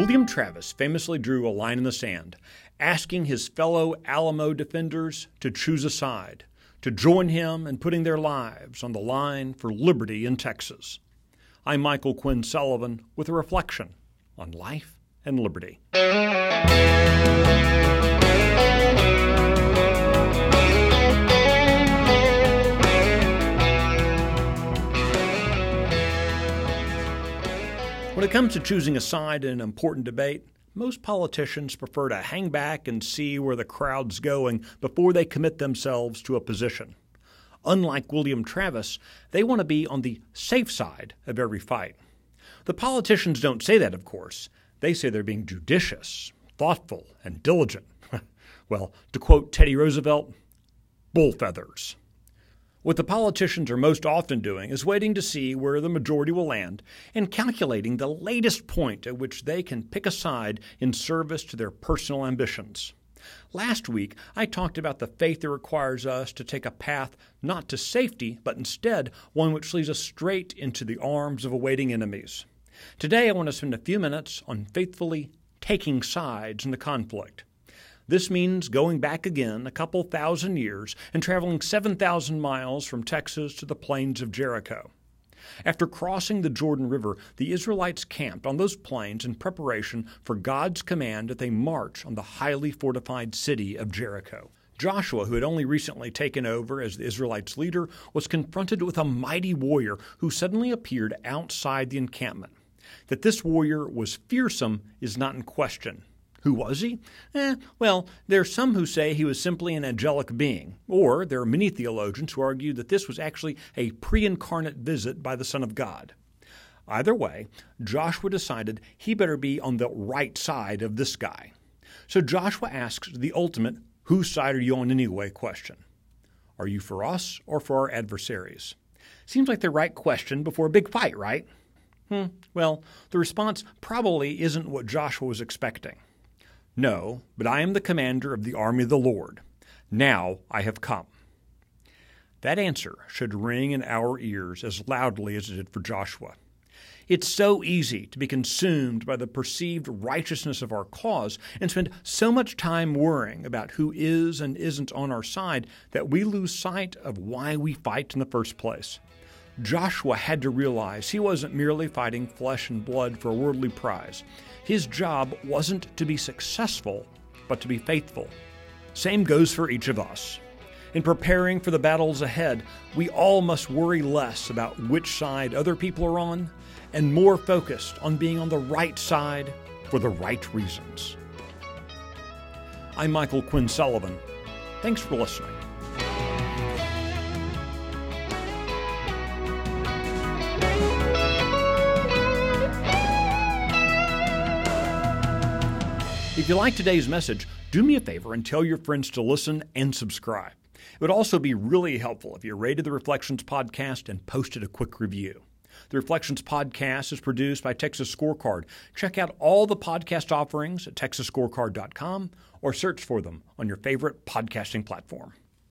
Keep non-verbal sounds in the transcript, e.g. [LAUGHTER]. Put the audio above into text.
William Travis famously drew a line in the sand, asking his fellow Alamo defenders to choose a side, to join him in putting their lives on the line for liberty in Texas. I'm Michael Quinn Sullivan with a reflection on life and liberty. When it comes to choosing a side in an important debate, most politicians prefer to hang back and see where the crowd's going before they commit themselves to a position. Unlike William Travis, they want to be on the safe side of every fight. The politicians don't say that, of course. They say they're being judicious, thoughtful, and diligent. [LAUGHS] well, to quote Teddy Roosevelt, bull feathers. What the politicians are most often doing is waiting to see where the majority will land and calculating the latest point at which they can pick a side in service to their personal ambitions. Last week, I talked about the faith that requires us to take a path not to safety, but instead one which leads us straight into the arms of awaiting enemies. Today, I want to spend a few minutes on faithfully taking sides in the conflict. This means going back again a couple thousand years and traveling 7,000 miles from Texas to the plains of Jericho. After crossing the Jordan River, the Israelites camped on those plains in preparation for God's command that they march on the highly fortified city of Jericho. Joshua, who had only recently taken over as the Israelites' leader, was confronted with a mighty warrior who suddenly appeared outside the encampment. That this warrior was fearsome is not in question. Who was he? Eh, well, there are some who say he was simply an angelic being, or there are many theologians who argue that this was actually a pre incarnate visit by the Son of God. Either way, Joshua decided he better be on the right side of this guy. So Joshua asks the ultimate, whose side are you on anyway question. Are you for us or for our adversaries? Seems like the right question before a big fight, right? Hmm, well, the response probably isn't what Joshua was expecting. No, but I am the commander of the army of the Lord. Now I have come. That answer should ring in our ears as loudly as it did for Joshua. It's so easy to be consumed by the perceived righteousness of our cause and spend so much time worrying about who is and isn't on our side that we lose sight of why we fight in the first place. Joshua had to realize he wasn't merely fighting flesh and blood for a worldly prize. His job wasn't to be successful, but to be faithful. Same goes for each of us. In preparing for the battles ahead, we all must worry less about which side other people are on and more focused on being on the right side for the right reasons. I'm Michael Quinn Sullivan. Thanks for listening. If you like today's message, do me a favor and tell your friends to listen and subscribe. It would also be really helpful if you rated the Reflections podcast and posted a quick review. The Reflections podcast is produced by Texas Scorecard. Check out all the podcast offerings at texasscorecard.com or search for them on your favorite podcasting platform.